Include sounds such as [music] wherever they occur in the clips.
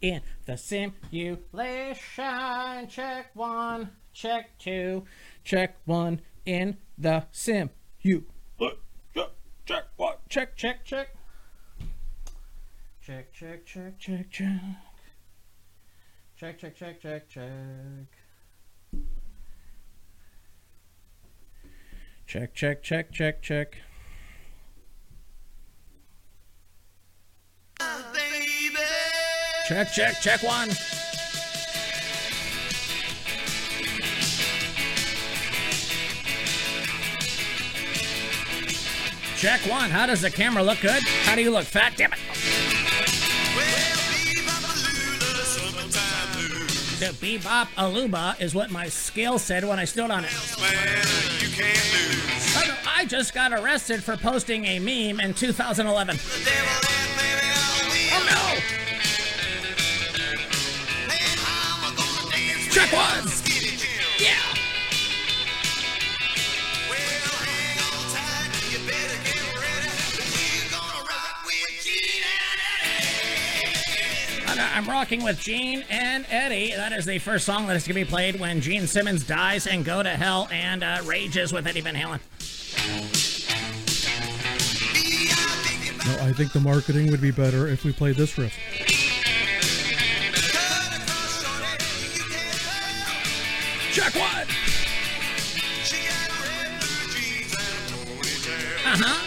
in the simulation. Check one, check two, check one in the sim. You check, check one, check, check, check. Check, check, check, check, check. Check, check, check, check, check. Check, check, check, check, check. Check, check, check one. Check one. How does the camera look good? How do you look fat? Damn it. The bebop aluba is what my scale said when I stood on it. Oh, I just got arrested for posting a meme in 2011. Yeah! I'm rocking with Gene and Eddie. That is the first song that is going to be played when Gene Simmons dies and go to hell and uh, rages with Eddie Van Halen. No, I think the marketing would be better if we played this riff. Check one! Uh huh.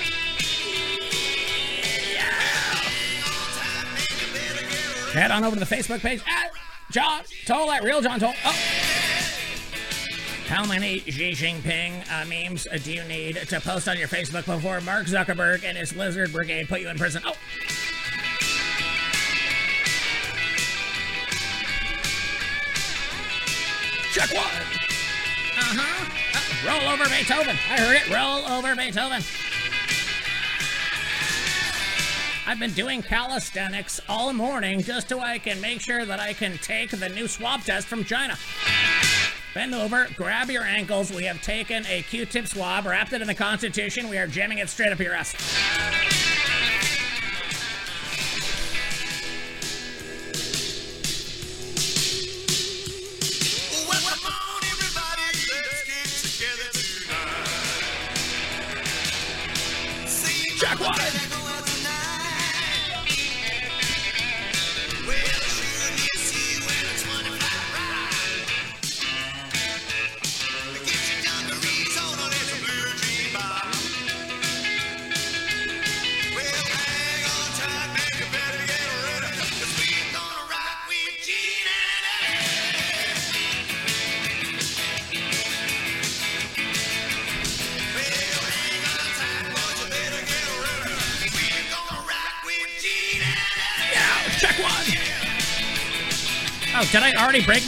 Head on over to the Facebook page at John Tole at Real John Tole. Oh. How many Xi Jinping uh, memes do you need to post on your Facebook before Mark Zuckerberg and his Lizard Brigade put you in prison? Oh. Check one. Uh-huh. Uh, roll over Beethoven. I heard it. Roll over Beethoven. I've been doing calisthenics all morning just so I can make sure that I can take the new swab test from China. Bend over, grab your ankles. We have taken a Q-tip swab, wrapped it in the Constitution. We are jamming it straight up your ass.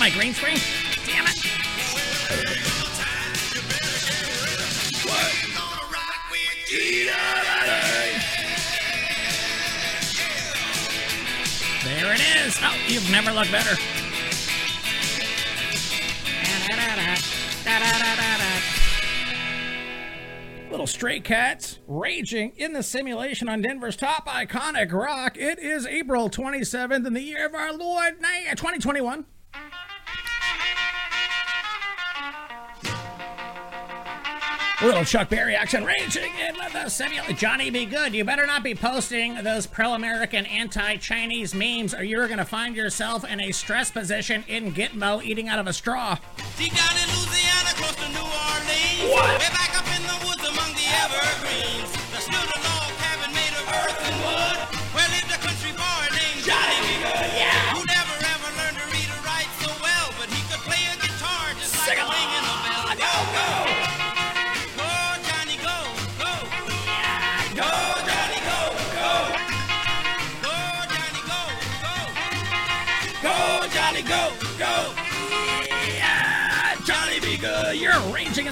My green screen? Damn it. There it is. Oh, you've never looked better. Little stray cats raging in the simulation on Denver's top iconic rock. It is April 27th in the year of our Lord 2021. Little Chuck Berry action raging in the simulation. Johnny Be Good, you better not be posting those pro American anti Chinese memes or you're going to find yourself in a stress position in Gitmo eating out of a straw. Deep down in Louisiana, close to New Orleans. What?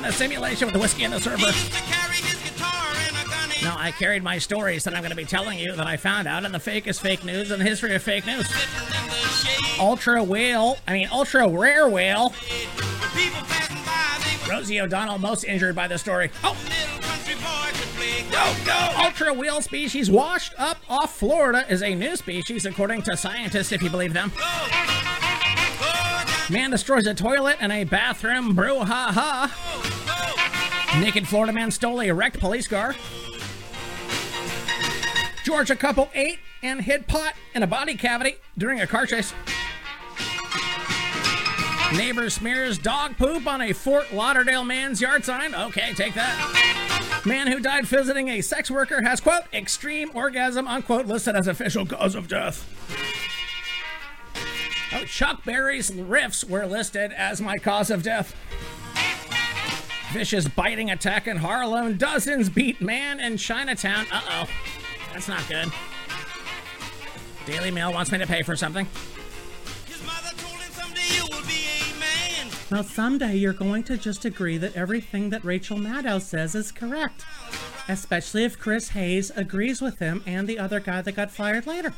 In the simulation with the whiskey and the Surfer. used to carry his guitar in. No, I carried my stories that I'm going to be telling you that I found out in the fake is fake news and the history of fake news. Sitting in the shade. Ultra whale, I mean, ultra rare whale. When people passing by, Rosie O'Donnell most injured by the story. Oh, little country boy could play say go, go. Ultra whale species washed up off Florida is a new species, according to scientists, if you believe them. Oh, Man destroys a toilet and a bathroom. Brouhaha. Naked Florida man stole a wrecked police car. Georgia couple ate and hid pot in a body cavity during a car chase. Neighbor smears dog poop on a Fort Lauderdale man's yard sign. Okay, take that. Man who died visiting a sex worker has, quote, extreme orgasm, unquote, listed as official cause of death. Chuck Berry's riffs were listed as my cause of death. Vicious biting attack in Harlem. Dozens beat man in Chinatown. Uh oh. That's not good. Daily Mail wants me to pay for something. His mother told him someday you will be a man. Well, someday you're going to just agree that everything that Rachel Maddow says is correct. Especially if Chris Hayes agrees with him and the other guy that got fired later.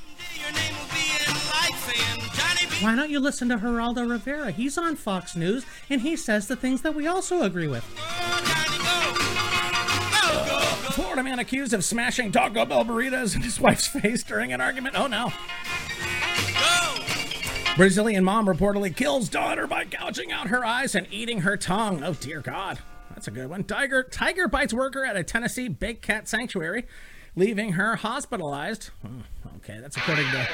Why don't you listen to Geraldo Rivera? He's on Fox News and he says the things that we also agree with. Florida man accused of smashing Taco Bell burritos in his wife's face during an argument. Oh no. Brazilian mom reportedly kills daughter by gouging out her eyes and eating her tongue. Oh dear God. That's a good one. Tiger tiger bites worker at a Tennessee big cat sanctuary, leaving her hospitalized. Oh, okay, that's according to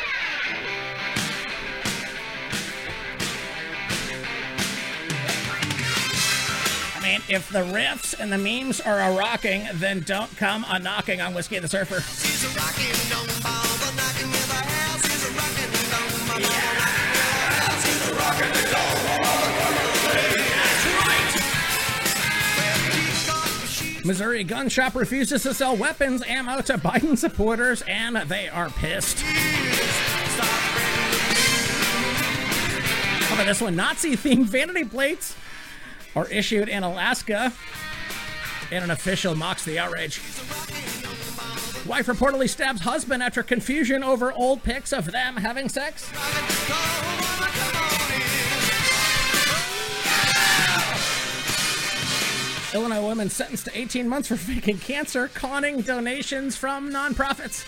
If the riffs and the memes are a rocking, then don't come a knocking on Whiskey and the Surfer. She's a rockin' down ball, but knocking in the house. She's a rockin' down ball. Missouri gun shop refuses to sell weapons ammo to Biden supporters, and they are pissed. How about this one? Nazi themed vanity plates are issued in Alaska, and an official mocks the outrage. Wife reportedly stabs husband after confusion over old pics of them having sex. Illinois woman sentenced to 18 months for faking cancer, conning donations from nonprofits.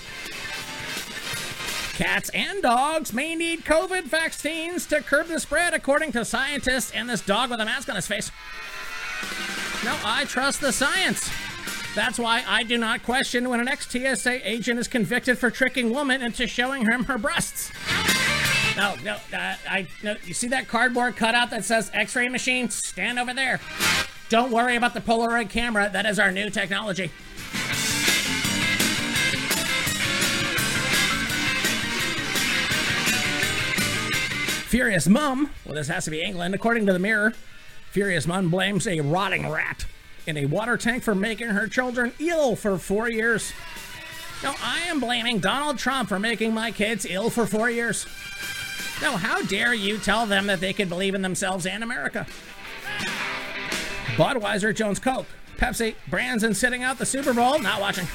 Cats and dogs may need COVID vaccines to curb the spread, according to scientists and this dog with a mask on his face. No, I trust the science. That's why I do not question when an ex TSA agent is convicted for tricking woman into showing him her breasts. No, no, uh, I no. You see that cardboard cutout that says X-ray machine? Stand over there. Don't worry about the Polaroid camera. That is our new technology. Furious mom, well, this has to be England, according to the Mirror. Furious mom blames a rotting rat in a water tank for making her children ill for four years. No, I am blaming Donald Trump for making my kids ill for four years. No, how dare you tell them that they can believe in themselves and America? Budweiser, Jones Coke, Pepsi, brands and sitting out the Super Bowl, not watching.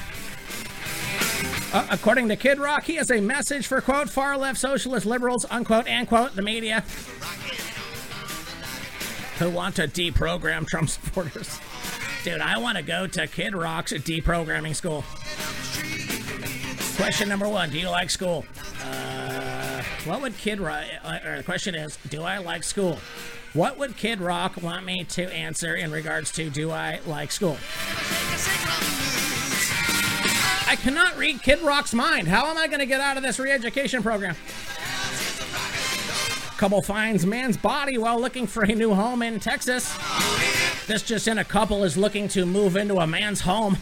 Uh, according to Kid Rock, he has a message for, quote, far left socialist liberals, unquote, and, quote, the media who want to deprogram Trump [laughs] supporters. Dude, I want to go to Kid Rock's deprogramming school. Question number one Do you like school? Uh, what would Kid Rock, uh, or the question is, do I like school? What would Kid Rock want me to answer in regards to do I like school? Cannot read Kid Rock's mind. How am I going to get out of this re education program? Couple finds man's body while looking for a new home in Texas. This just in a couple is looking to move into a man's home.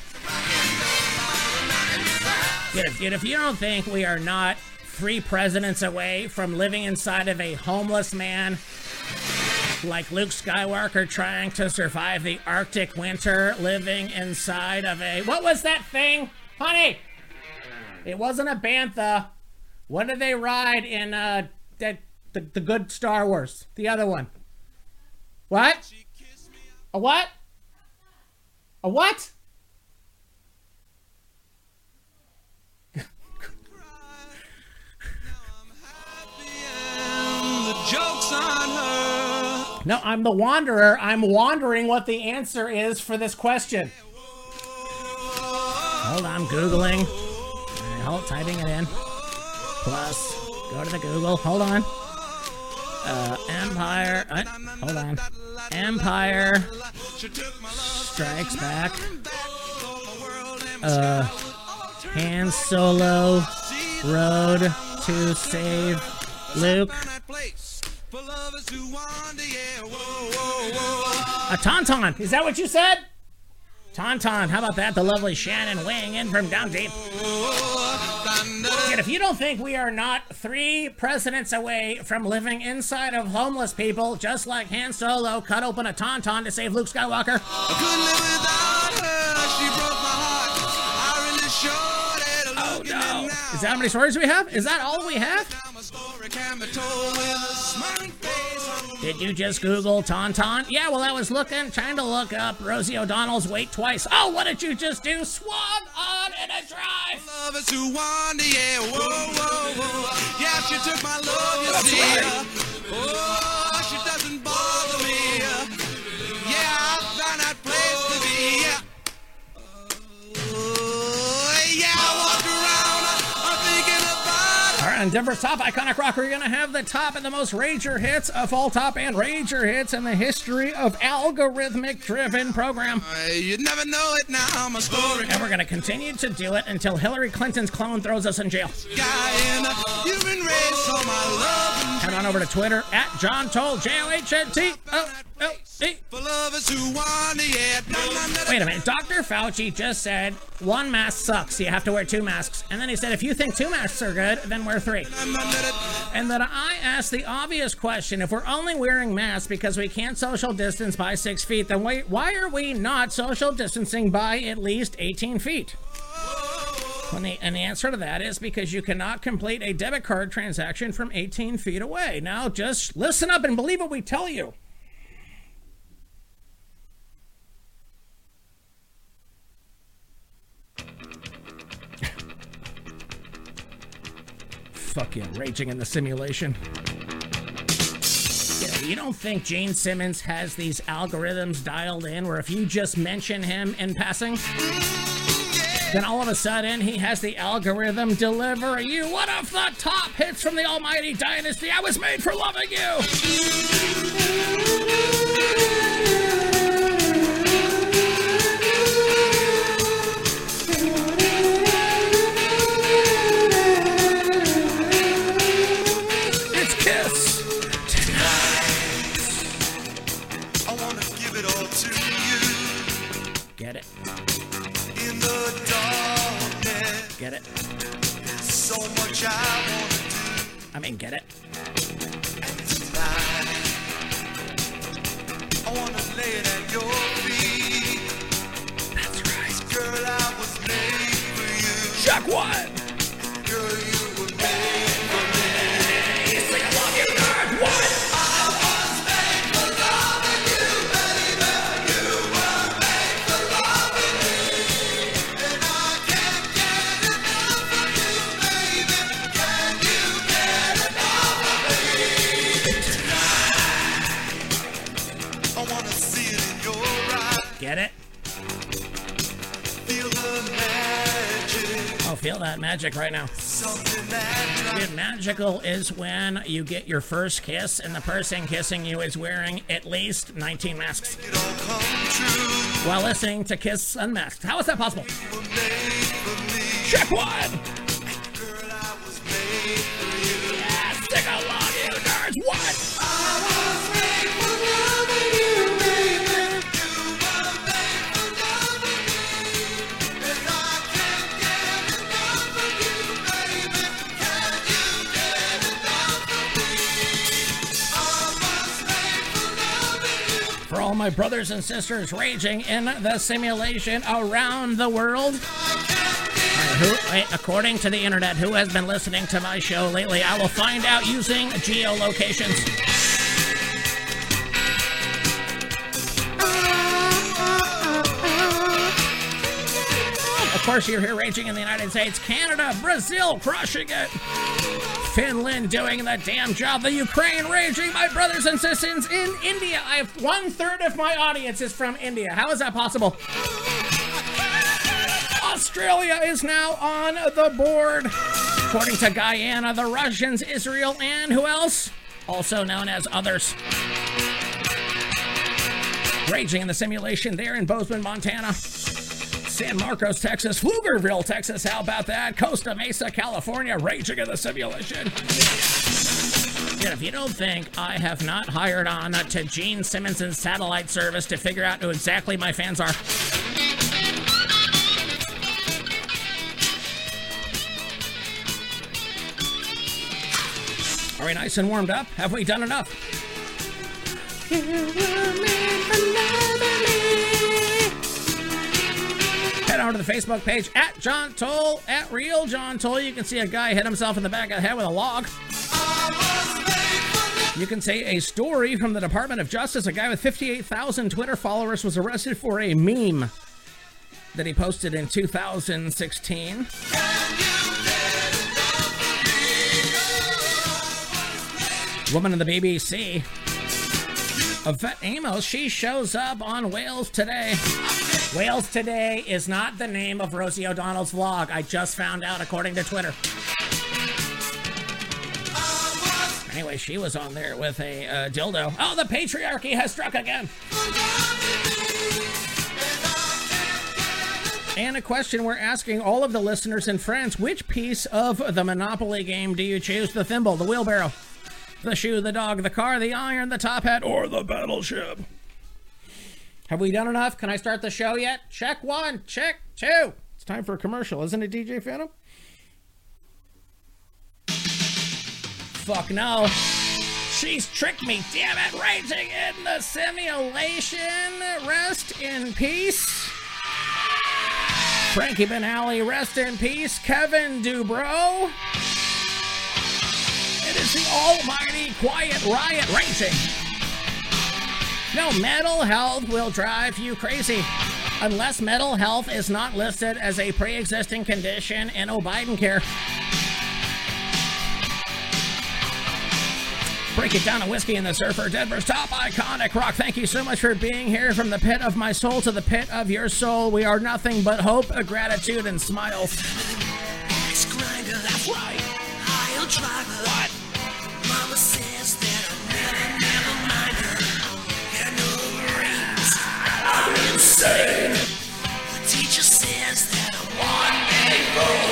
Yet if, if you don't think we are not three presidents away from living inside of a homeless man like Luke Skywalker trying to survive the Arctic winter, living inside of a. What was that thing? Honey! It wasn't a bantha. What did they ride in uh, that the, the good Star Wars? The other one. What? A what? A what? The joke's on her. No, I'm the wanderer. I'm wondering what the answer is for this question. Hold on, Googling. Right, hold, typing it in. Plus, go to the Google. Hold on. Uh, Empire. Uh, hold on. Empire Strikes Back. Uh, Han Solo Road to Save Luke. A tauntaun. Is that what you said? Tauntaun. How about that? The lovely Shannon weighing in from down deep. And if you don't think we are not three presidents away from living inside of homeless people, just like Han Solo cut open a tauntaun to save Luke Skywalker. Oh no! Is that how many stories we have? Is that all we have? Did you just Google Tauntaun? Yeah, well, I was looking, trying to look up Rosie O'Donnell's weight twice. Oh, what did you just do? Swab on in a drive. Love is who wonder, yeah, whoa, whoa, whoa. Yeah, she took my love, you That's see. right. Oh, on Denver's top iconic rock, we're gonna have the top and the most rager hits of all top and rager hits in the history of algorithmic-driven program. it. You never know it now, I'm a story And we're gonna continue to do it until Hillary Clinton's clone throws us in jail. guy in the human race, so my love and Head on over to Twitter at John Tole J O H N T O L E. Wait a minute. Dr. Fauci just said one mask sucks. You have to wear two masks. And then he said if you think two masks are good, then wear three. Na, And then I ask the obvious question if we're only wearing masks because we can't social distance by six feet, then why, why are we not social distancing by at least 18 feet? The, and the answer to that is because you cannot complete a debit card transaction from 18 feet away. Now, just listen up and believe what we tell you. Fuck yeah, raging in the simulation. You don't think Gene Simmons has these algorithms dialed in where if you just mention him in passing, then all of a sudden he has the algorithm deliver you one of the top hits from the Almighty Dynasty. I was made for loving you. Get it. So much I do I mean, get it. tonight. I wanna lay it at your feet. That's right. Girl, I was made for you. Check one. That magic right now. Something that drives Dude, magical is when you get your first kiss and the person kissing you is wearing at least 19 masks it all come true. while listening to Kiss Unmasked. How is that possible? You were made for me. Check one. All my brothers and sisters raging in the simulation around the world. Who, according to the internet, who has been listening to my show lately? I will find out using geolocations. Of course, you're here raging in the United States, Canada, Brazil, crushing it. Finland doing the damn job. The Ukraine raging. My brothers and sisters in India. I have one third of my audience is from India. How is that possible? Australia is now on the board. According to Guyana, the Russians, Israel, and who else? Also known as others. Raging in the simulation there in Bozeman, Montana. San Marcos, Texas, Pflugerville, Texas. How about that? Costa Mesa, California, raging in the simulation. And if you don't think I have not hired on to Gene Simmons' satellite service to figure out who exactly my fans are. Are we nice and warmed up? Have we done enough? [laughs] Head to the Facebook page at John Tole, at Real John Tole. You can see a guy hit himself in the back of the head with a log. You can say a story from the Department of Justice. A guy with 58,000 Twitter followers was arrested for a meme that he posted in 2016. Woman in the BBC. Yvette Amos, she shows up on Wales Today. Wales Today is not the name of Rosie O'Donnell's vlog. I just found out according to Twitter. Anyway, she was on there with a uh, dildo. Oh, the patriarchy has struck again. And a question we're asking all of the listeners and friends which piece of the Monopoly game do you choose? The thimble, the wheelbarrow, the shoe, the dog, the car, the iron, the top hat, or the battleship? Have we done enough? Can I start the show yet? Check one, check two. It's time for a commercial, isn't it, DJ Phantom? Fuck no. She's tricked me, damn it. Raging in the simulation. Rest in peace. Frankie Banali, rest in peace. Kevin DuBrow. It is the almighty quiet riot racing. No, mental health will drive you crazy. Unless mental health is not listed as a pre existing condition in O'Biden care. Break it down to Whiskey and the Surfer, Denver's top iconic rock. Thank you so much for being here from the pit of my soul to the pit of your soul. We are nothing but hope, gratitude, and smiles. That's right. I'll. What? Insane. The teacher says that I'm one day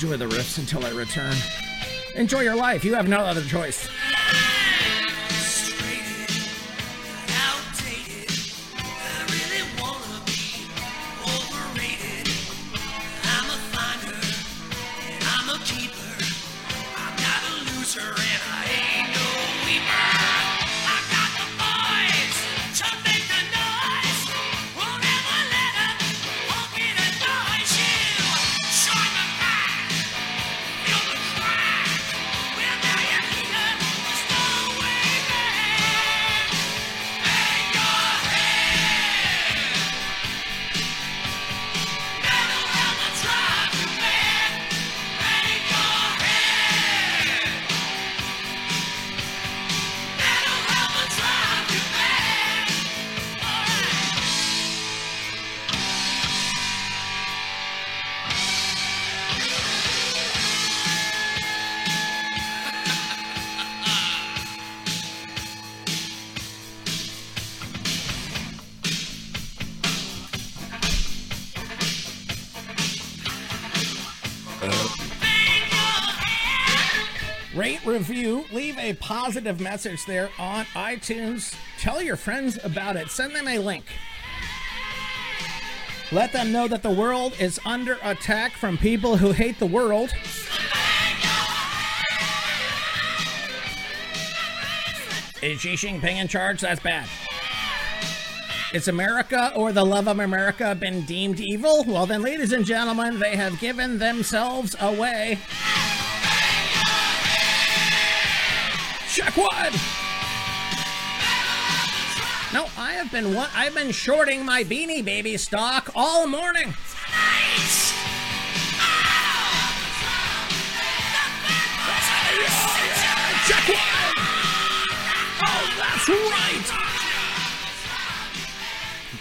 Enjoy the riffs until I return. Enjoy your life. You have no other choice. Review, leave a positive message there on iTunes. Tell your friends about it. Send them a link. Let them know that the world is under attack from people who hate the world. Is Xi Jinping in charge? That's bad. Is America or the love of America been deemed evil? Well, then, ladies and gentlemen, they have given themselves away. Check one. No, I have been what I've been shorting my Beanie Baby stock all morning. Check one. Oh, that's right.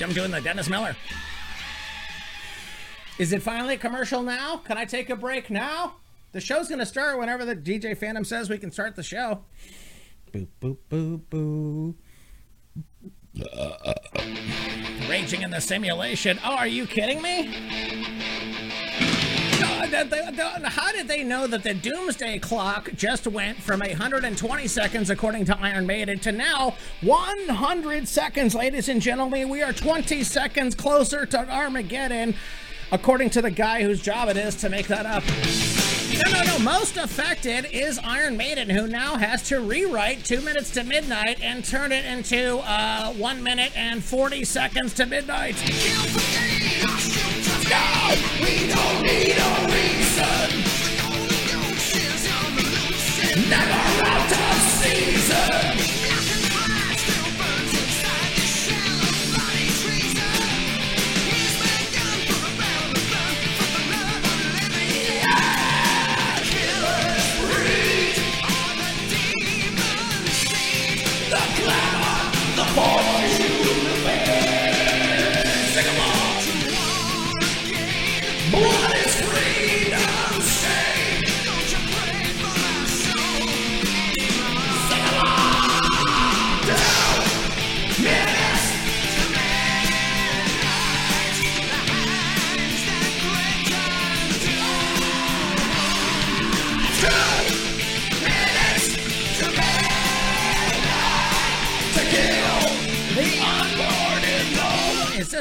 I'm doing the Dennis Miller. Is it finally a commercial now? Can I take a break now? The show's gonna start whenever the DJ Phantom says we can start the show. Boop boop boop boop. Raging in the simulation. Oh, are you kidding me? Uh, How did they know that the doomsday clock just went from 120 seconds, according to Iron Maiden, to now 100 seconds, ladies and gentlemen? We are 20 seconds closer to Armageddon, according to the guy whose job it is to make that up. No, no, no. Most affected is Iron Maiden, who now has to rewrite Two Minutes to Midnight and turn it into uh, One Minute and 40 Seconds to Midnight. No, we don't need a reason. Never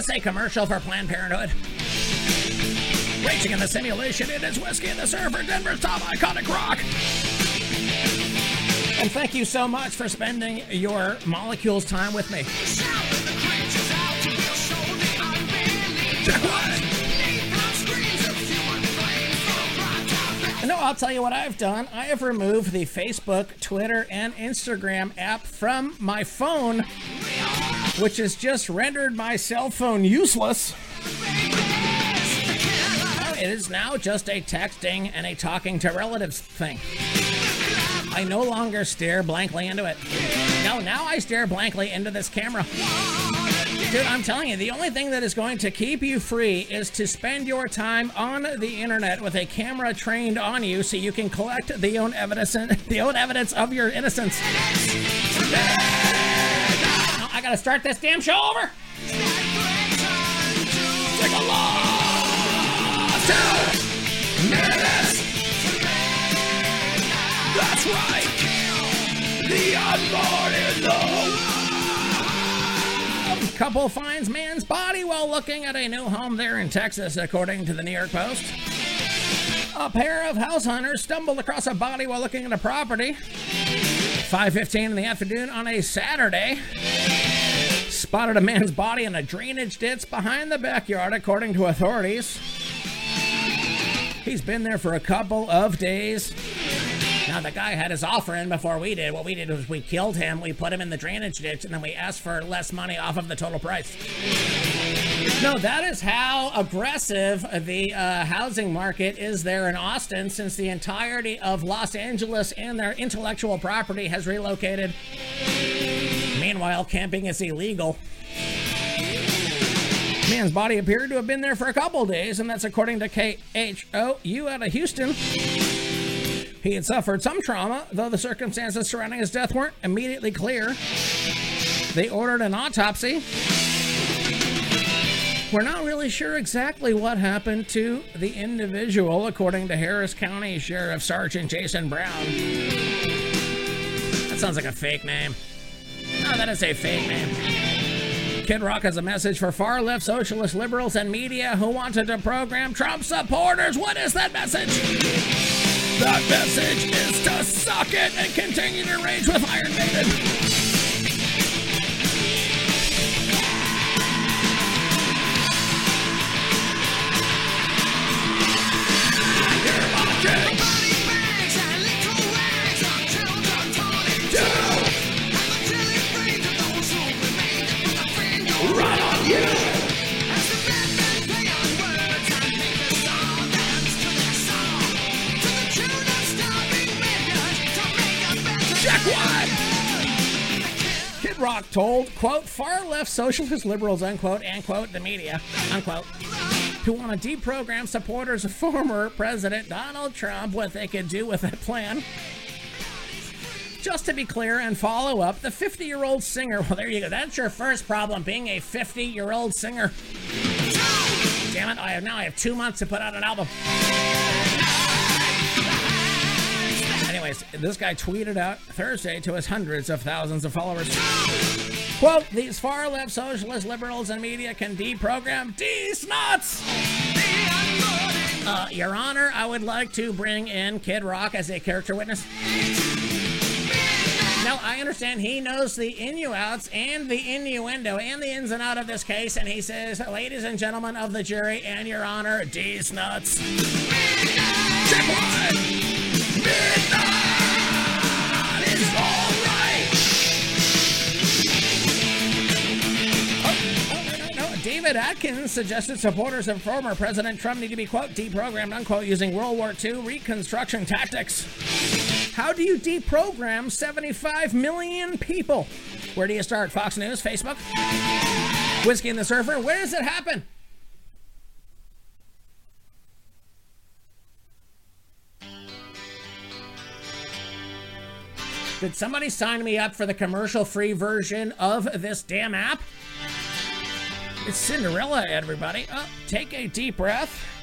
this a commercial for Planned Parenthood? Raging in the simulation, it is Whiskey and the Surfer, Denver's top iconic rock. And thank you so much for spending your molecules time with me. No, I'll tell you what I've done. I have removed the Facebook, Twitter, and Instagram app from my phone, which has just rendered my cell phone useless. It is now just a texting and a talking to relatives thing. I no longer stare blankly into it. No, now I stare blankly into this camera. Dude, I'm telling you, the only thing that is going to keep you free is to spend your time on the internet with a camera trained on you so you can collect the own evidence the own evidence of your innocence. I gotta start this damn show over. Take a two minutes. That's right. The unborn in Couple finds man's body while looking at a new home there in Texas, according to the New York Post. A pair of house hunters stumbled across a body while looking at a property. 5:15 in the afternoon on a Saturday. Spotted a man's body in a drainage ditch behind the backyard, according to authorities. He's been there for a couple of days. Now, the guy had his offer in before we did. What we did was we killed him, we put him in the drainage ditch, and then we asked for less money off of the total price. No, that is how aggressive the uh, housing market is there in Austin since the entirety of Los Angeles and their intellectual property has relocated. Meanwhile, camping is illegal. Man's body appeared to have been there for a couple days, and that's according to KHOU out of Houston. He had suffered some trauma, though the circumstances surrounding his death weren't immediately clear. They ordered an autopsy. We're not really sure exactly what happened to the individual, according to Harris County Sheriff Sergeant Jason Brown. That sounds like a fake name. Oh, that is a fake name. Kid Rock has a message for far left socialist liberals and media who wanted to program Trump supporters. What is that message? That message is to suck it and continue to rage with Iron Maiden. Rockets! Rock told, quote, far left socialist liberals, unquote, and quote, the media, unquote, who want to deprogram supporters of former President Donald Trump, what they could do with that plan. Just to be clear and follow up, the 50 year old singer, [laughs] well, there you go. That's your first problem, being a 50 year old singer. Damn it, I have now I have two months to put out an album. Anyways, this guy tweeted out Thursday to his hundreds of thousands of followers. Quote, these far left socialist liberals and media can deprogram these nuts. Uh, Your Honor, I would like to bring in Kid Rock as a character witness. I understand he knows the innuouts and the innuendo and the ins and out of this case, and he says, Ladies and gentlemen of the jury, and Your Honor, these nuts. Midnight is alright! Oh, no, no, no. David Atkins suggested supporters of former President Trump need to be, quote, deprogrammed, unquote, using World War II reconstruction tactics. How do you deprogram 75 million people? Where do you start? Fox News, Facebook? Whiskey and the Surfer? Where does it happen? Did somebody sign me up for the commercial free version of this damn app? It's Cinderella, everybody. Oh, take a deep breath.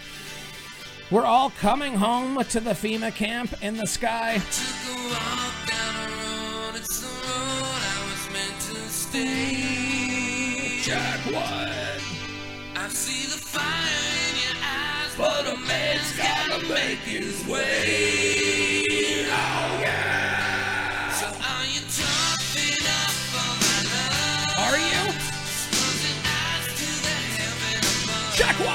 We're all coming home to the FEMA camp in the sky. Took a walk down the road, it's the road I was meant to stay. Jack what? I see the fire in your eyes, But a man's gotta make his way. Oh yeah. so are you tough enough for my love? Are you? Closing eyes to the heaven above. Jack what?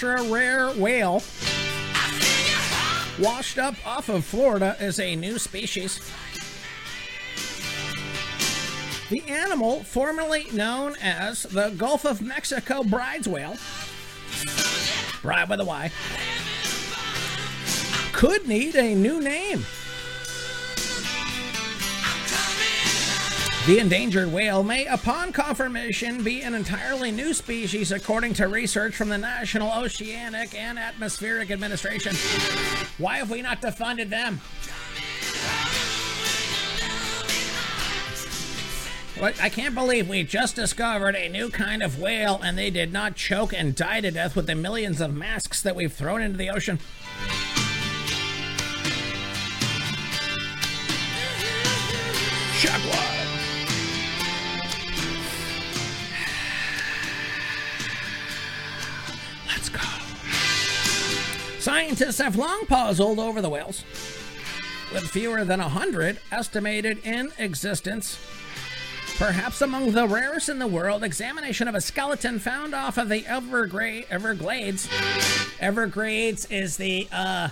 Ultra rare whale washed up off of Florida is a new species. The animal, formerly known as the Gulf of Mexico Bryde's whale, bride with a Y, could need a new name. The endangered whale may, upon confirmation, be an entirely new species according to research from the National Oceanic and Atmospheric Administration. Why have we not defunded them? What, I can't believe we just discovered a new kind of whale and they did not choke and die to death with the millions of masks that we've thrown into the ocean. Shagwad. Scientists have long puzzled over the whales. With fewer than a hundred estimated in existence, perhaps among the rarest in the world, examination of a skeleton found off of the Evergra- Everglades. Everglades is the, uh,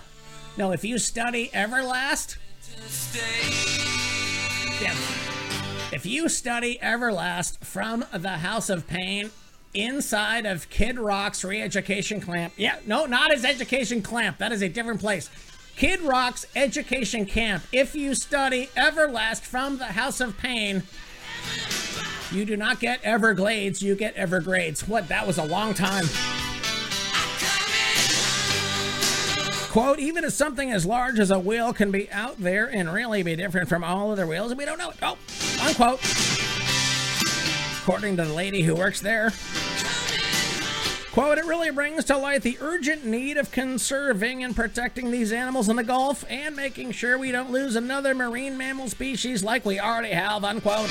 no, if you study Everlast, yeah. If you study Everlast from the House of Pain inside of Kid Rock's re-education camp, yeah, no, not his education camp. That is a different place. Kid Rock's education camp. If you study Everlast from the House of Pain, you do not get Everglades, you get Evergrades. What? That was a long time. Quote, even if something as large as a wheel can be out there and really be different from all other wheels, and we don't know it. Oh, unquote. According to the lady who works there. Quote, it really brings to light the urgent need of conserving and protecting these animals in the Gulf and making sure we don't lose another marine mammal species like we already have, unquote.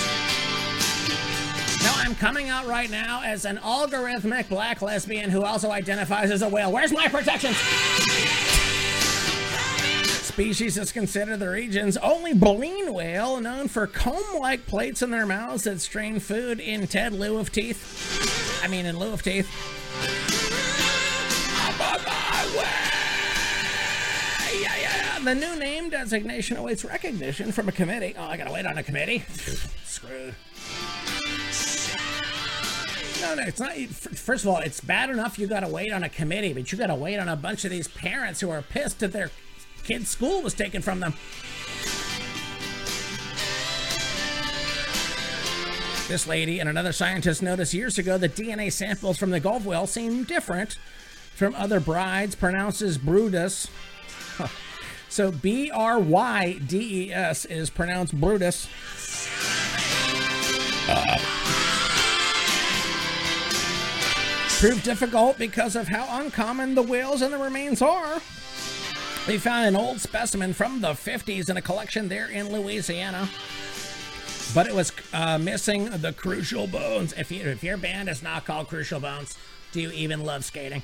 Now, I'm coming out right now as an algorithmic black lesbian who also identifies as a whale. Where's my protections? Species is considered the region's only baleen whale, known for comb-like plates in their mouths that strain food in Ted lieu of teeth. I mean, in lieu of teeth. I'm on my way. Yeah, yeah. Uh, the new name designation awaits recognition from a committee. Oh, I gotta wait on a committee. Screwed. No, no, it's not. First of all, it's bad enough you gotta wait on a committee, but you gotta wait on a bunch of these parents who are pissed that their kid's school was taken from them. This lady and another scientist noticed years ago that DNA samples from the Gulf whale seem different from other brides, pronounces Brutus. [laughs] So B R Y D E S is pronounced Brutus. Proved difficult because of how uncommon the whales and the remains are. They found an old specimen from the 50s in a collection there in Louisiana. But it was uh, missing the crucial bones. If, you, if your band is not called Crucial Bones, do you even love skating?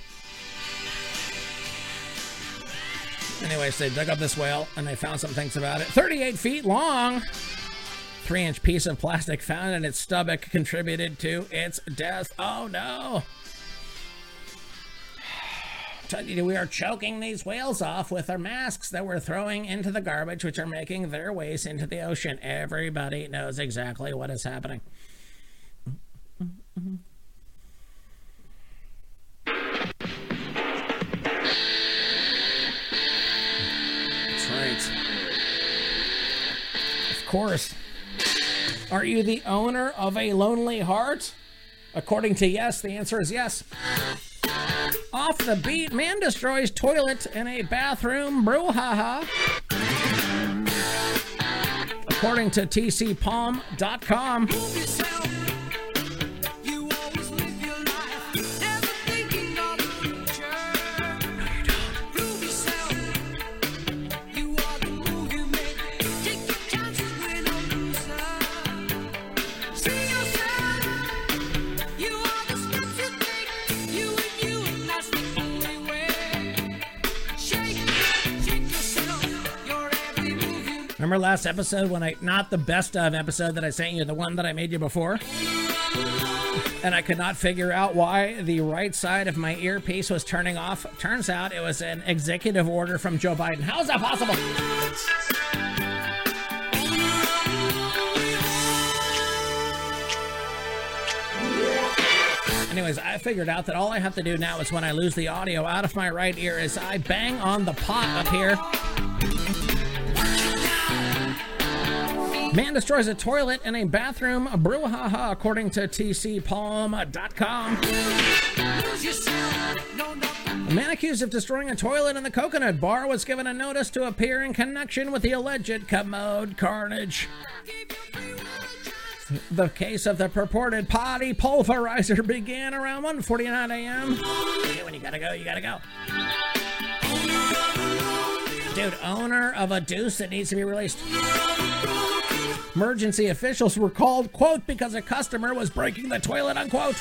Anyways, they dug up this whale and they found some things about it. 38 feet long. Three inch piece of plastic found in its stomach contributed to its death. Oh no. We are choking these whales off with our masks that we're throwing into the garbage, which are making their ways into the ocean. Everybody knows exactly what is happening. That's right. Of course. Are you the owner of a lonely heart? According to yes, the answer is yes. Off the beat, man destroys toilet in a bathroom brouhaha. According to tcpalm.com, remember last episode when I, not the best of episode that I sent you, the one that I made you before? And I could not figure out why the right side of my earpiece was turning off. Turns out it was an executive order from Joe Biden. How is that possible? Anyways, I figured out that all I have to do now is when I lose the audio out of my right ear is I bang on the pot up here. Man destroys a toilet in a bathroom brouhaha, according to tcpalm.com. A man accused of destroying a toilet in the coconut bar was given a notice to appear in connection with the alleged commode carnage. The case of the purported potty pulverizer began around 1:49 a.m. When you gotta go, you gotta go. Dude, owner of a deuce that needs to be released. Emergency officials were called, quote, because a customer was breaking the toilet, unquote.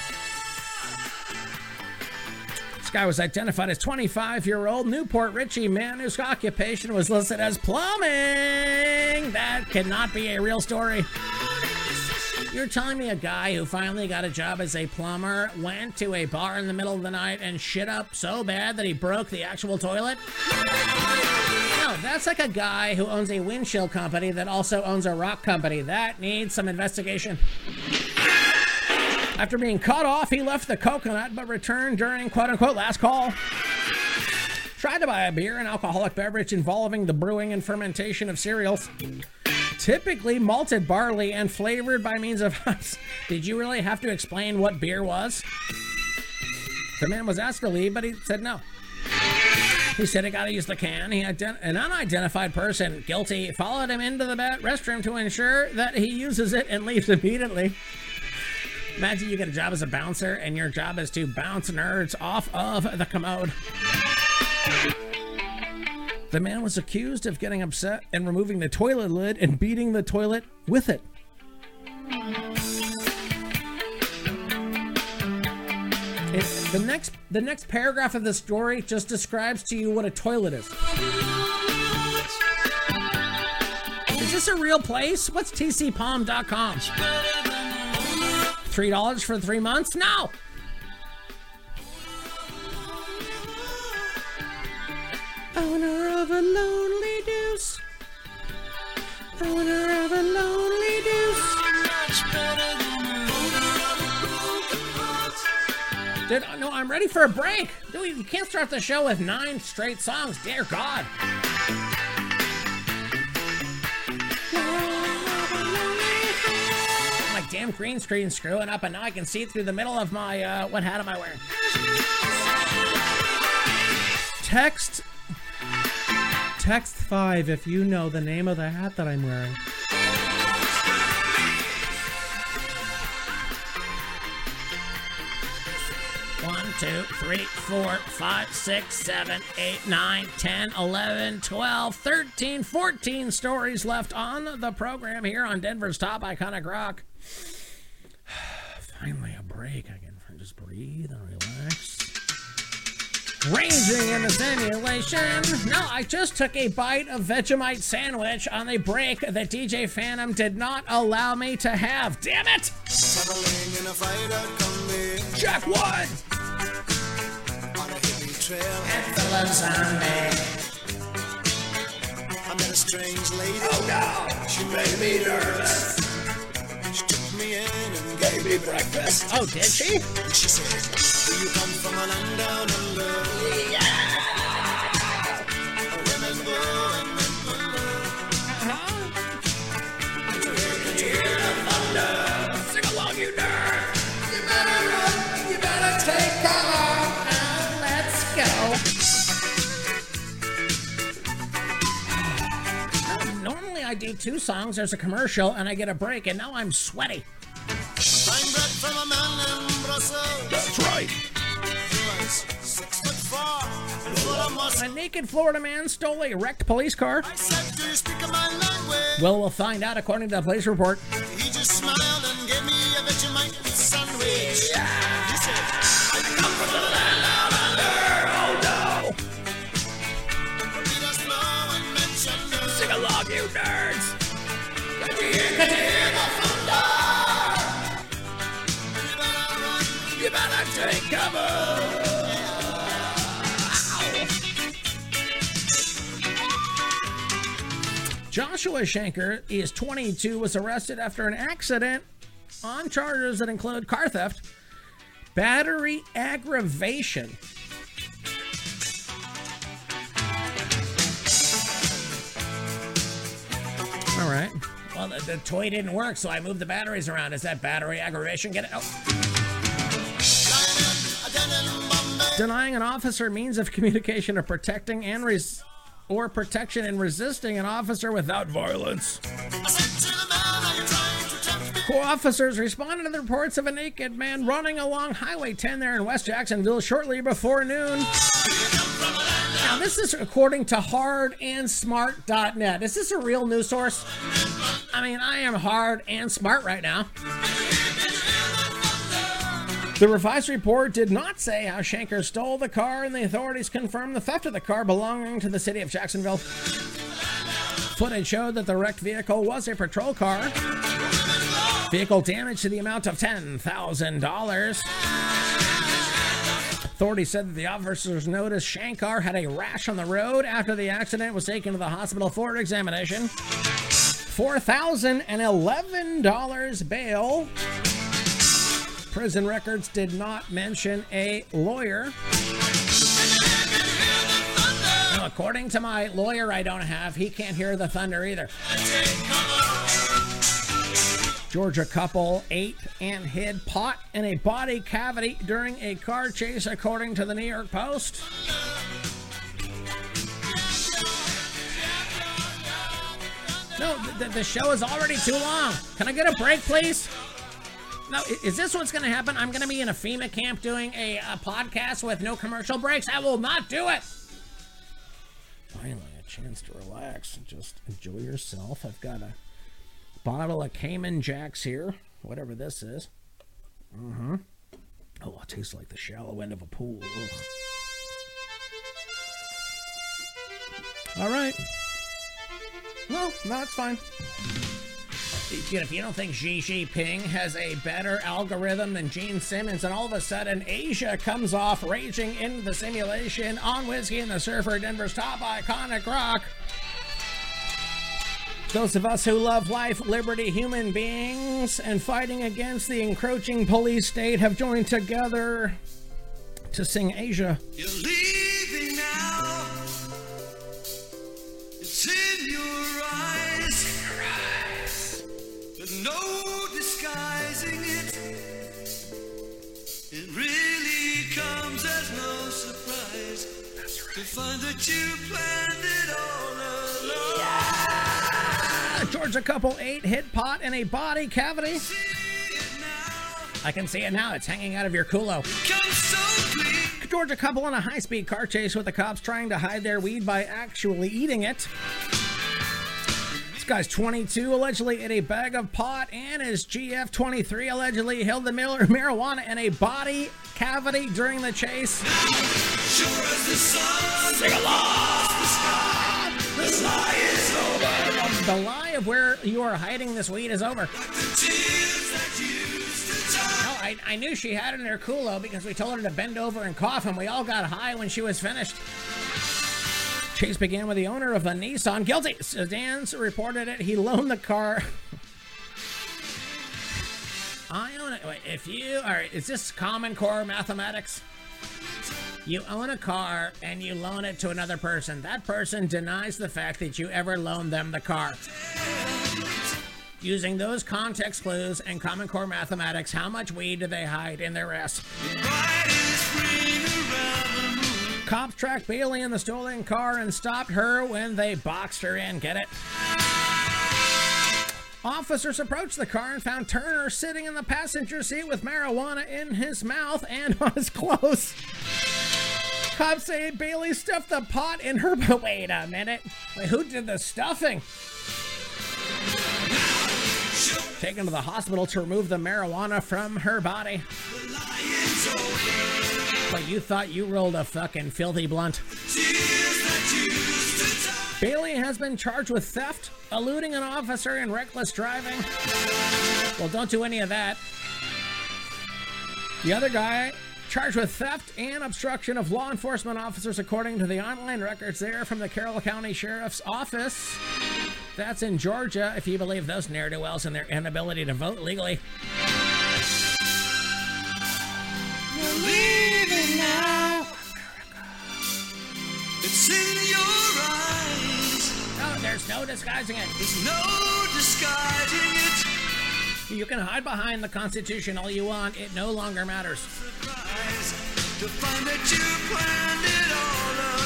This guy was identified as 25 year old New Port Richey man whose occupation was listed as plumbing. That cannot be a real story. You're telling me a guy who finally got a job as a plumber went to a bar in the middle of the night and shit up so bad that he broke the actual toilet? No, that's like a guy who owns a windshield company that also owns a rock company. That needs some investigation. After being cut off, he left the coconut but returned during quote unquote last call. Tried to buy a beer, an alcoholic beverage involving the brewing and fermentation of cereals. Typically malted barley and flavored by means of ice. [laughs] Did you really have to explain what beer was? The man was asked to leave, but he said no. He said he got to use the can. He ident- an unidentified person, guilty, followed him into the restroom to ensure that he uses it and leaves [laughs] immediately. Imagine you get a job as a bouncer, and your job is to bounce nerds off of the commode. The man was accused of getting upset and removing the toilet lid and beating the toilet with it. It- the next the next paragraph of the story just describes to you what a toilet is. Is this a real place? What's tcpalm.com? Three dollars for three months? No. Owner of a lonely deuce. Owner of a lonely deuce. Dude, no, I'm ready for a break. Dude, you can't start the show with nine straight songs. Dear God. My damn green screen screwing up, and now I can see through the middle of my. Uh, what hat am I wearing? Text. Text 5 if you know the name of the hat that I'm wearing. One, two, three, four, five, six, seven, eight, nine, ten, eleven, twelve, thirteen, fourteen stories left on the program here on Denver's Top Iconic Rock. [sighs] Finally, a break. I can just breathe and relax. Ranging in the simulation. No, I just took a bite of Vegemite sandwich on a break that DJ Phantom did not allow me to have. Damn it! Traveling in a fighter combi Jack Wood! on a hippie trail. I met a strange lady. Oh no! She made me nervous. She took me in and gave me breakfast. Oh, did she? And she said, Do you come from a land down under? Women go and men Sing along, you nerd! You better run, you better take cover, and let's go. Normally I do two songs, there's a commercial, and I get a break, and now I'm sweaty. Muscle. A naked Florida man stole a wrecked police car. Said, Do you speak my language? Well, we'll find out according to the police report. He just smiled and gave me a Vegemite sandwich. He Joshua Shanker is 22, was arrested after an accident on charges that include car theft, battery aggravation. All right. Well, the, the toy didn't work, so I moved the batteries around. Is that battery aggravation? Get it? Oh. Denying an officer means of communication or protecting and res- or protection in resisting an officer without violence. Co-officers responded to the reports of a naked man running along Highway 10 there in West Jacksonville shortly before noon. Now, this is according to hardandsmart.net. Is this a real news source? I mean, I am hard and smart right now. The revised report did not say how Shanker stole the car, and the authorities confirmed the theft of the car belonging to the city of Jacksonville. Footage showed that the wrecked vehicle was a patrol car. Vehicle damage to the amount of $10,000. Authorities said that the officers noticed Shankar had a rash on the road after the accident was taken to the hospital for examination. $4,011 bail. Prison records did not mention a lawyer. Now, according to my lawyer, I don't have, he can't hear the thunder either. Georgia couple ate and hid pot in a body cavity during a car chase, according to the New York Post. No, the, the show is already too long. Can I get a break, please? No, i- is this what's going to happen? I'm going to be in a FEMA camp doing a, a podcast with no commercial breaks. I will not do it. Finally, a chance to relax and just enjoy yourself. I've got a bottle of Cayman Jacks here, whatever this is. Mm-hmm. Oh, it tastes like the shallow end of a pool. Ugh. All right. No, no, it's fine. If you don't think Xi Jinping has a better algorithm than Gene Simmons, and all of a sudden Asia comes off raging in the simulation on Whiskey and the Surfer, Denver's top iconic rock. Those of us who love life, liberty, human beings, and fighting against the encroaching police state have joined together to sing Asia. Find you planned it all along. Georgia couple eight hit pot in a body cavity. I can see it now. It's hanging out of your culo. So. Georgia couple on a high speed car chase with the cops trying to hide their weed by actually eating it. This guy's 22, allegedly ate a bag of pot, and his GF 23 allegedly held the miller marijuana in a body cavity during the chase. The. Sing along. The lie is over. The lie of where you are hiding this weed is over. The. No, I, I knew she had it in her culo because we told her to bend over and cough, and we all got high when she was finished. Chase began with the owner of a Nissan. Guilty. Sedans reported it. He loaned the car. I own it. Wait, if you are, is this Common Core mathematics? You own a car and you loan it to another person. That person denies the fact that you ever loaned them the car. Using those context clues and Common Core mathematics, how much weed do they hide in their ass? Cops tracked Bailey in the stolen car and stopped her when they boxed her in. Get it? Officers approached the car and found Turner sitting in the passenger seat with marijuana in his mouth and [laughs] on his clothes. Cops say Bailey stuffed the pot in her. But [laughs] wait a minute. Wait, who did the stuffing? Taken to the hospital to remove the marijuana from her body. But you thought you rolled a fucking filthy blunt. Bailey has been charged with theft, eluding an officer, and reckless driving. Well, don't do any of that. The other guy charged with theft and obstruction of law enforcement officers, according to the online records there from the Carroll County Sheriff's Office. That's in Georgia, if you believe those ne'er do wells and their inability to vote legally. Leaving now. It's in your eyes. No, there's no disguising it. There's no disguising it. You can hide behind the Constitution all you want, it no longer matters. Surprise to find that you planned it all along.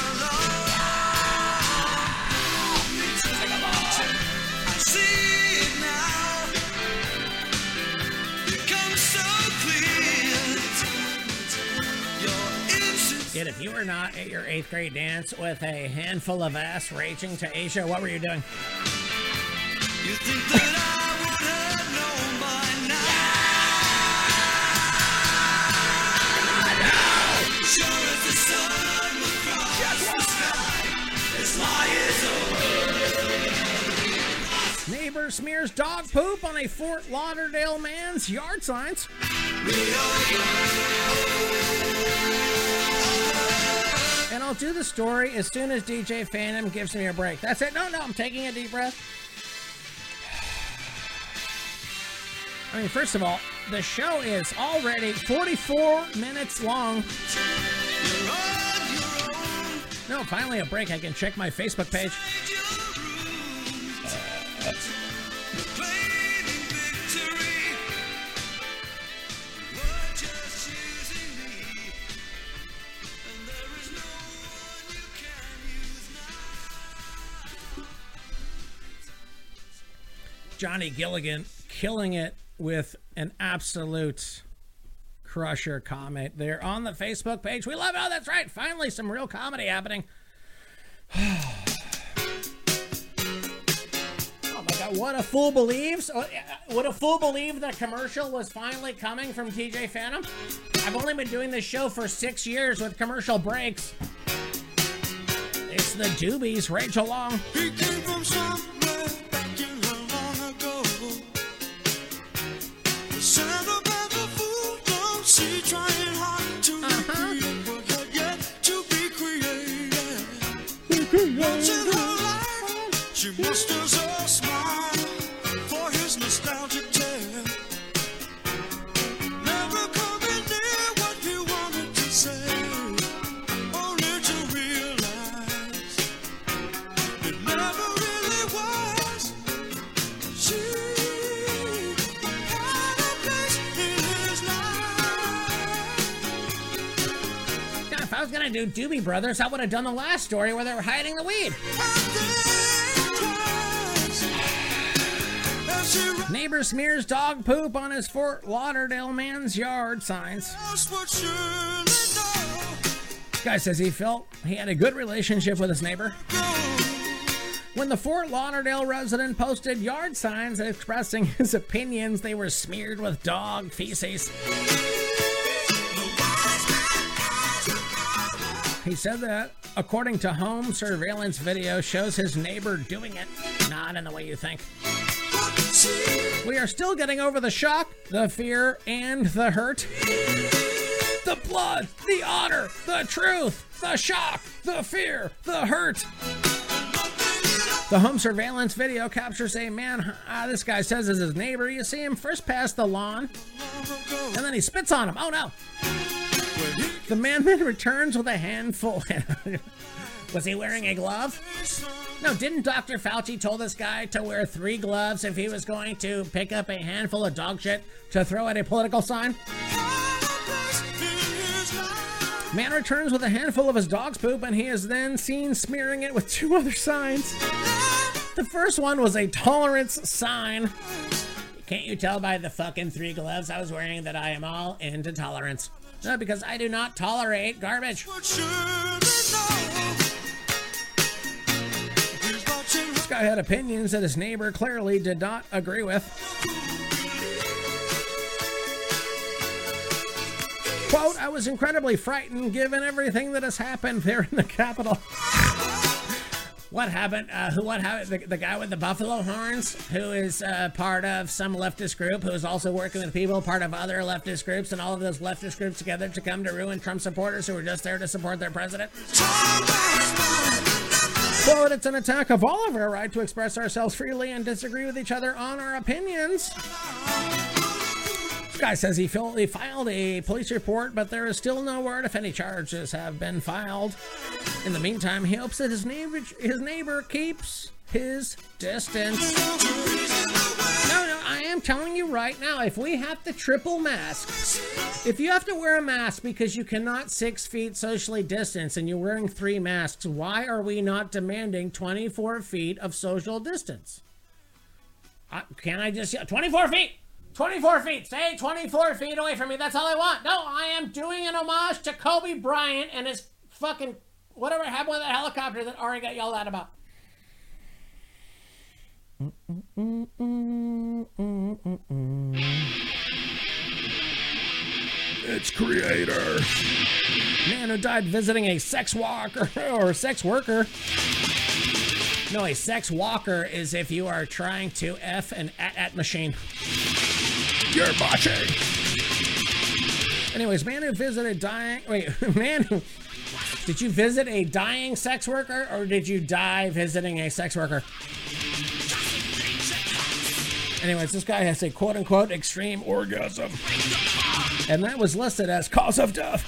It Yet if you were not at your eighth grade dance with a handful of ass raging to Asia, what were you doing? You think that I would have known by now? Sure as the sun will cross the sky, this lie is over. Neighbor smears dog poop on a Fort Lauderdale man's yard signs. And I'll do the story as soon as DJ Phantom gives me a break. That's it. No, no, I'm taking a deep breath. I mean, first of all, the show is already 44 minutes long. No, finally a break. I can check my Facebook page. Johnny Gilligan killing it with an absolute crusher comment there on the Facebook page. We love it. Oh, that's right. Finally, some real comedy happening. [sighs] what a fool believes. Uh, uh, Would a fool believe the commercial was finally coming from DJ Phantom? I've only been doing this show for six years with commercial breaks. It's the Doobies, Rachel Long. Uh-huh. She must deserve Gonna do Doobie Brothers, I would have done the last story where they were hiding the weed. Neighbor smears dog poop on his Fort Lauderdale man's yard signs. Guy says he felt he had a good relationship with his neighbor. When the Fort Lauderdale resident posted yard signs expressing [laughs] his opinions, they were smeared with dog feces. He said that, according to home surveillance video, shows his neighbor doing it, not in the way you think. We are still getting over the shock, the fear, and the hurt. The blood, the honor, the truth, the shock, the fear, the hurt. The home surveillance video captures a man, uh, this guy says is his neighbor. You see him first pass the lawn, and then he spits on him. Oh no! The man then returns with a handful. [laughs] Was he wearing a glove? No, didn't Dr. Fauci told this guy to wear three gloves if he was going to pick up a handful of dog shit to throw at a political sign? Man returns with a handful of his dog's poop and he is then seen smearing it with two other signs. The first one was a tolerance sign. Can't you tell by the fucking three gloves I was wearing that I am all into tolerance? No, because I do not tolerate garbage. This guy had opinions that his neighbor clearly did not agree with. Quote, I was incredibly frightened given everything that has happened there in the Capitol. [laughs] What happened? Uh, who? What happened? The, the guy with the buffalo horns, who is uh, part of some leftist group, who is also working with people, part of other leftist groups, and all of those leftist groups together to come to ruin Trump supporters who were just there to support their president. Quote, it's an attack of all of our right to express ourselves freely and disagree with each other on our opinions. This guy says he, fil- he filed a police report, but there is still no word if any charges have been filed. In the meantime, he hopes that his neighbor, his neighbor keeps his distance. No, no, I am telling you right now, if we have to triple mask, if you have to wear a mask because you cannot six feet socially distance and you're wearing three masks, why are we not demanding 24 feet of social distance? Can I just 24 feet? 24 feet. Stay 24 feet away from me. That's all I want. No, I am doing an homage to Kobe Bryant and his fucking whatever happened with that helicopter that Ari got yelled at about. It's Kreator. Man who died visiting a sex walker [laughs] or sex worker. No, a sex walker is if you are trying to F an AT-AT machine. You're botching. Anyways, man who visited dying. Wait, [laughs] man who. Did you visit a dying sex worker or did you die visiting a sex worker? Anyways, this guy has a quote unquote extreme orgasm. And that was listed as cause of death.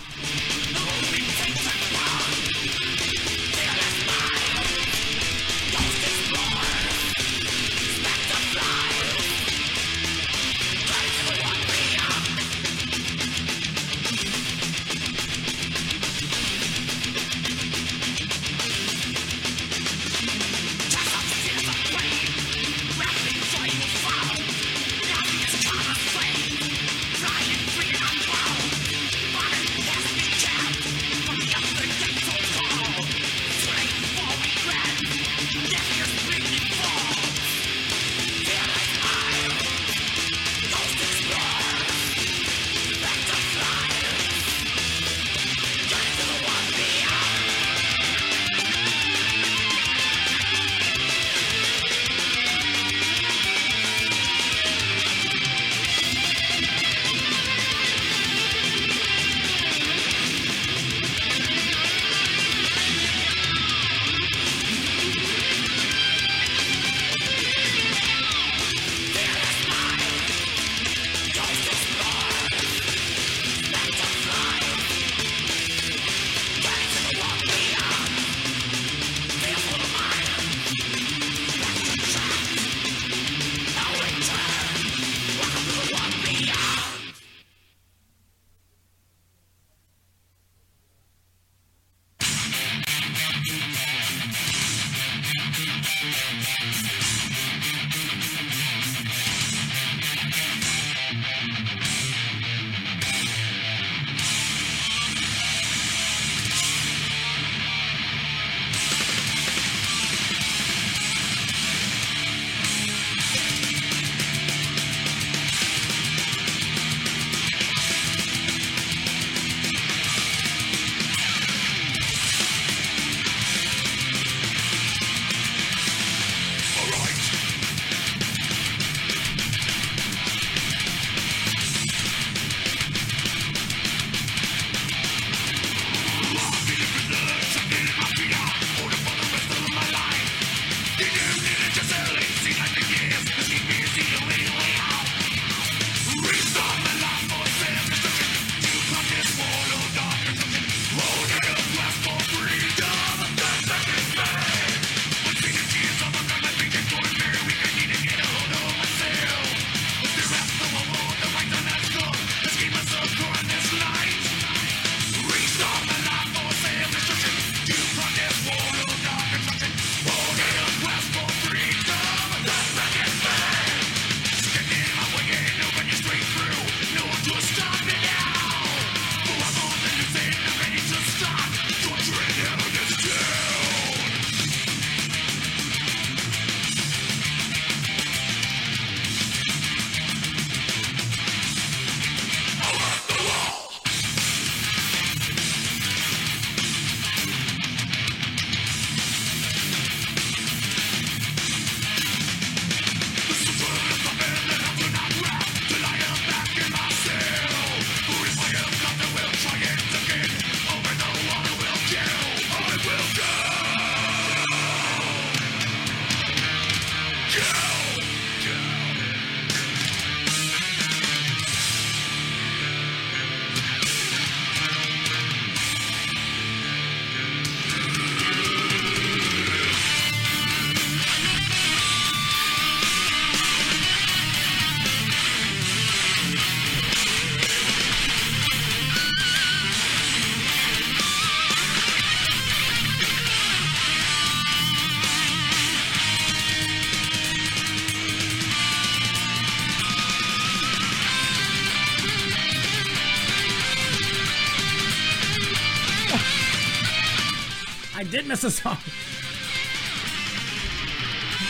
Did miss a song.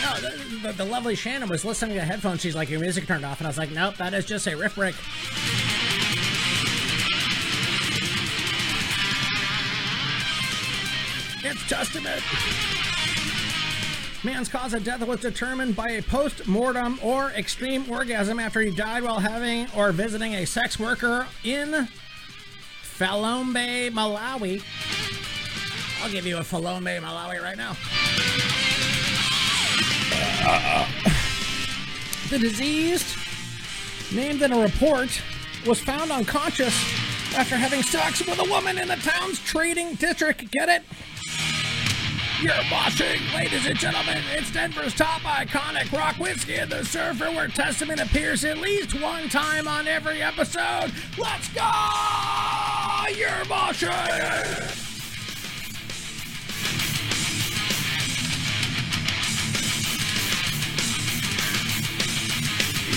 No, the, the, the lovely Shannon was listening to headphones. She's like, "Your music turned off," and I was like, "Nope, that is just a riff break." It's Testament. Man's cause of death was determined by a post mortem or extreme orgasm after he died while having or visiting a sex worker in Phalombe, Malawi. I'll give you a Phalombe, Malawi right now. The deceased, named in a report, was found unconscious after having sex with a woman in the town's trading district. Get it? You're watching, ladies and gentlemen. It's Denver's top iconic rock whiskey and the surfer, where Testament appears at least one time on every episode. Let's go! You're watching.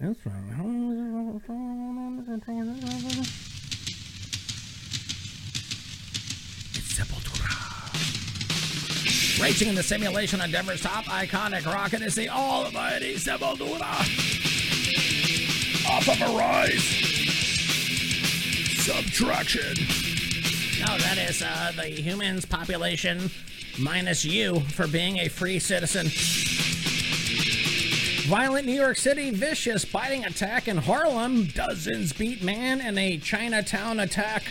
That's It's Sepultura. Racing in the simulation on Denver's top iconic rocket is the almighty Sepultura. Off of Arise. Subtraction. No, that is uh, the humans population minus you for being a free citizen. Violent New York City, vicious biting attack in Harlem. Dozens beat man in a Chinatown attack.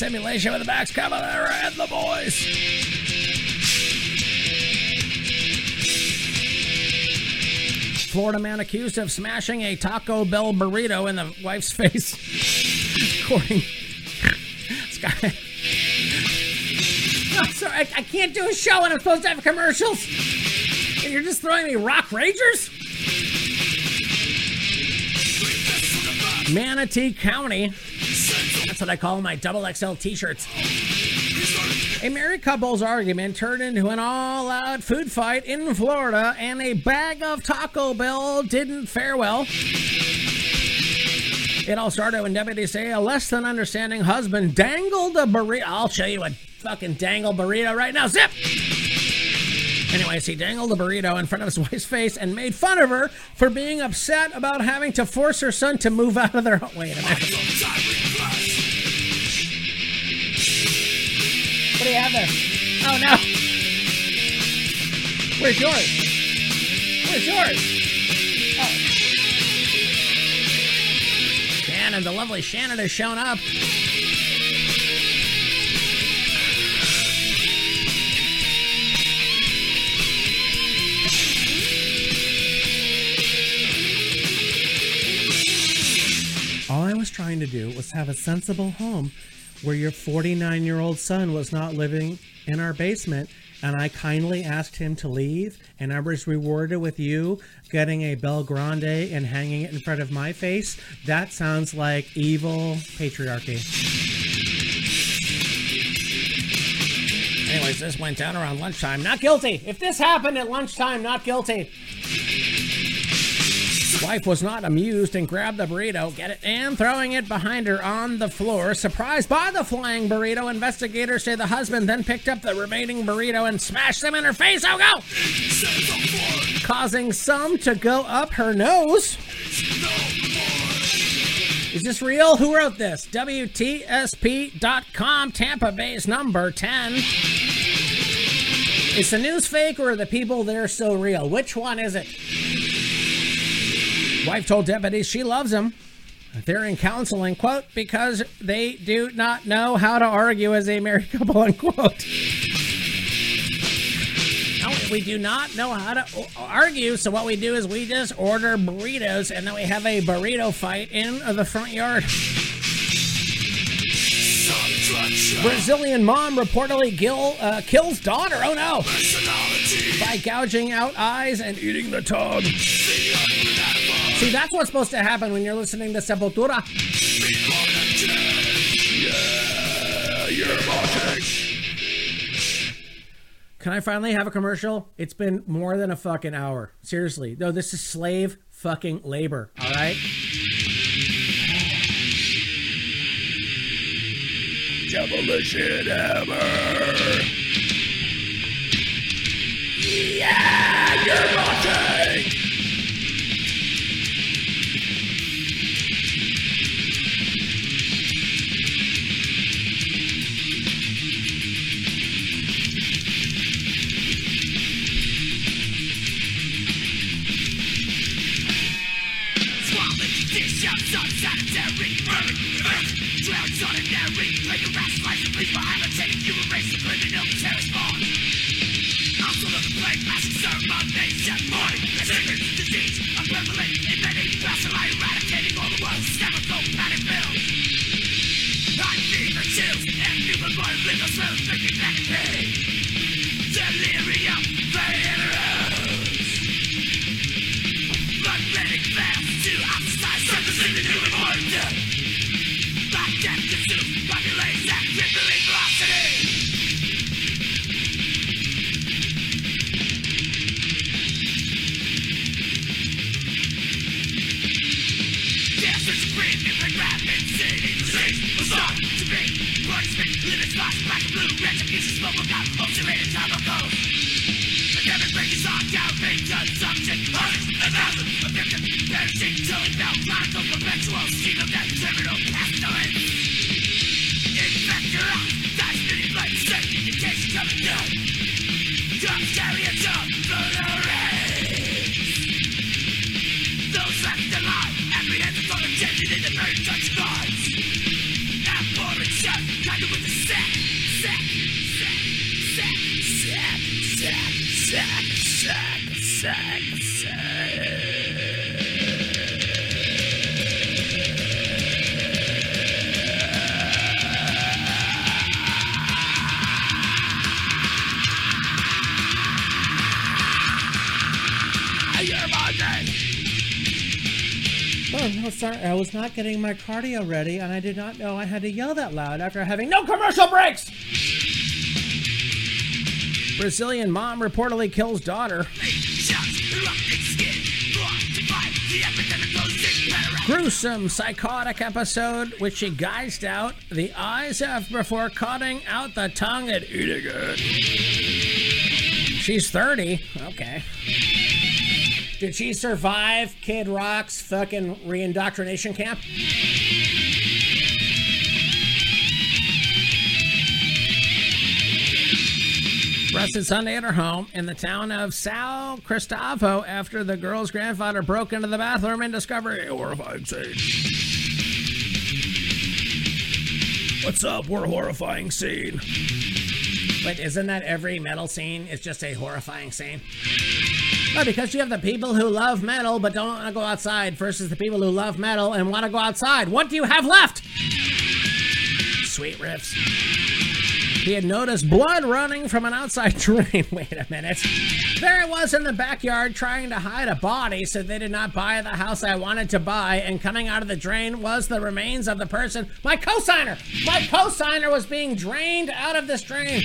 Simulation with the Max Cavalera and the boys. Florida man accused of smashing a Taco Bell burrito in the wife's [laughs] face. According. Sky. No, sorry, I, I can't do a show and I'm supposed to have commercials. And you're just throwing me rock ragers? Manatee County. That's what I call my double XL t shirts. A married couple's argument turned into an all out food fight in Florida, and a bag of Taco Bell didn't fare well. It all started when deputies say a less than understanding husband dangled a burrito. I'll show you a fucking dangle burrito right now. Zip! Anyways, he dangled a burrito in front of his [laughs] wife's face and made fun of her for being upset about having to force her son to move out of their home. Wait a minute. Have? Oh no. Where's yours? Where's yours? Oh. Shannon, the lovely Shannon has shown up. All I was trying to do was have a sensible home where your 49 year old son was not living in our basement. And I kindly asked him to leave, and I was rewarded with you getting a Bel Grande and hanging it in front of my face, that sounds like evil patriarchy. Anyways, this went down around lunchtime. Not guilty. If this happened at lunchtime, not guilty. Wife was not amused and grabbed the burrito, get it, and throwing it behind her on the floor. Surprised by the flying burrito, investigators say the husband then picked up the remaining burrito and smashed them in her face. Oh, go! Causing some to go up her nose. Is this real? Who wrote this? WTSP.com, Tampa Bay's number 10. Is the news fake or are the people there so real? Which one is it? Wife told deputies she loves him. They're in counseling, quote, because they do not know how to argue as a married [laughs] couple, unquote. No, we do not know how to argue, so what we do is we just order burritos and then we have a burrito fight in the front yard. Brazilian mom reportedly kill, uh, kills daughter. Oh no! By gouging out eyes and eating the tongue. See, that's what's supposed to happen when you're listening to Sepultura. Can I finally have a commercial? It's been more than a fucking hour. Seriously. No, this is slave fucking labor. All right? Demolition Hammer. Yeah, you're watching. Yeah. Sorry. I was not getting my cardio ready, and I did not know I had to yell that loud after having no commercial breaks. Brazilian mom reportedly kills daughter. Gruesome psychotic episode which she gouged out the eyes of before cutting out the tongue and eating it. She's 30. Okay. Did she survive Kid Rock's fucking reindoctrination camp? Arrested Sunday at her home in the town of Sal Cristavo after the girl's grandfather broke into the bathroom and discovered a horrifying scene. What's up? We're a horrifying scene. But isn't that every metal scene is just a horrifying scene? Because you have the people who love metal but don't want to go outside versus the people who love metal and want to go outside. What do you have left? Sweet riffs. He had noticed blood running from an outside [laughs] drain. Wait a minute. There I was in the backyard trying to hide a body so they did not buy the house I wanted to buy, and coming out of the drain was the remains of the person. My cosigner! My cosigner was being drained out of this drain.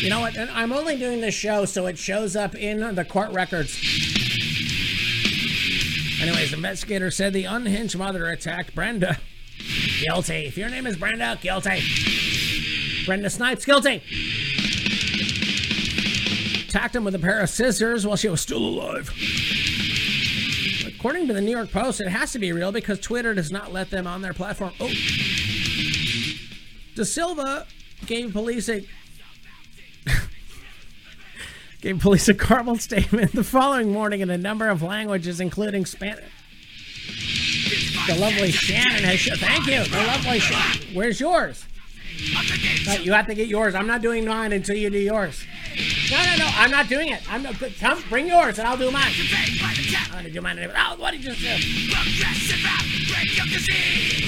You know what? I'm only doing this show so it shows up in the court records. Anyways, investigators said the unhinged mother attacked Brenda. Guilty. If your name is Brenda, guilty. Brenda Snipes, guilty. Attacked him with a pair of scissors while she was still alive. According to the New York Post, it has to be real because Twitter does not let them on their platform. Oh. De Silva gave police a gave police a garbled statement the following morning in a number of languages, including Spanish. The lovely Shannon has. Sh- Thank you. The lovely Shannon. Where's yours? You have to get yours. I'm not doing mine until you do yours. No, no, no. I'm not doing it. I'm not. Come, bring yours, and I'll do mine. I'm gonna do mine. Oh, what did you just do?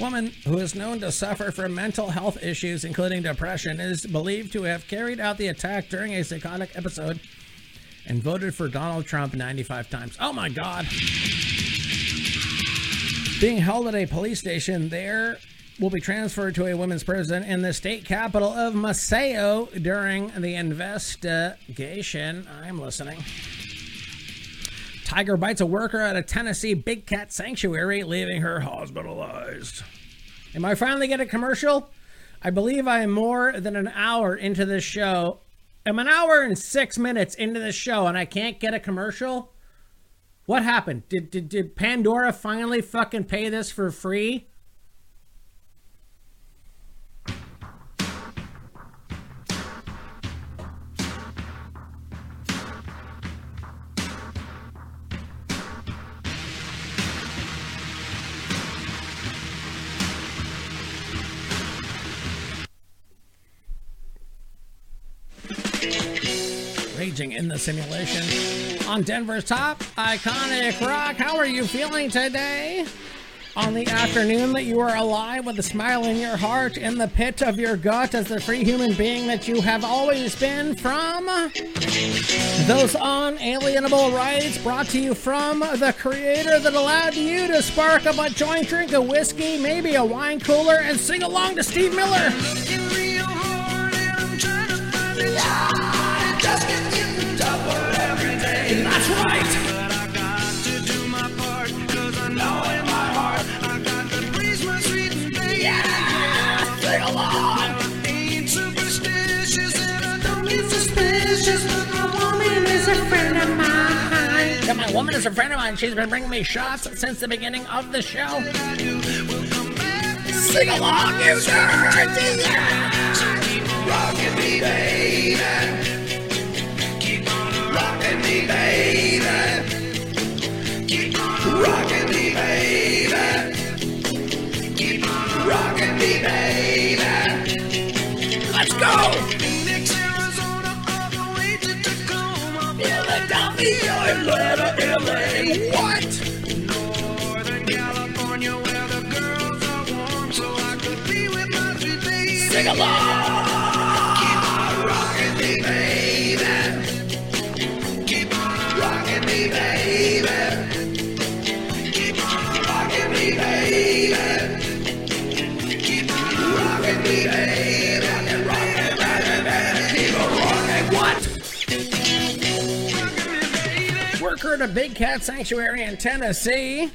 Woman who is known to suffer from mental health issues, including depression, is believed to have carried out the attack during a psychotic episode and voted for Donald Trump 95 times. Oh my God. Being held at a police station there will be transferred to a women's prison in the state capital of Maceió during the investigation. I'm listening. Tiger bites a worker at a Tennessee big cat sanctuary, leaving her hospitalized. Am I finally getting a commercial? I believe I am more than an hour into this show. I'm an hour and six minutes into this show and I can't get a commercial? What happened? Did, did, did Pandora finally fucking pay this for free? Raging in the simulation. On Denver's top, iconic rock. How are you feeling today? On the afternoon that you are alive with a smile in your heart, in the pit of your gut, as the free human being that you have always been from those unalienable rights brought to you from the creator that allowed you to spark up a joint, drink a whiskey, maybe a wine cooler, and sing along to Steve Miller. Woman is a friend of mine. She's been bringing me shots since the beginning of the show. Sing along, dirty Rockin' me, baby. Rockin' me, baby. Me, baby. Me, baby. Let's go! Philadelphia, Atlanta, LA. What? Northern California, where the girls are warm, so I could be with them today. Sing along! At a big cat sanctuary in Tennessee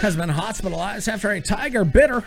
has been hospitalized after a tiger bit her.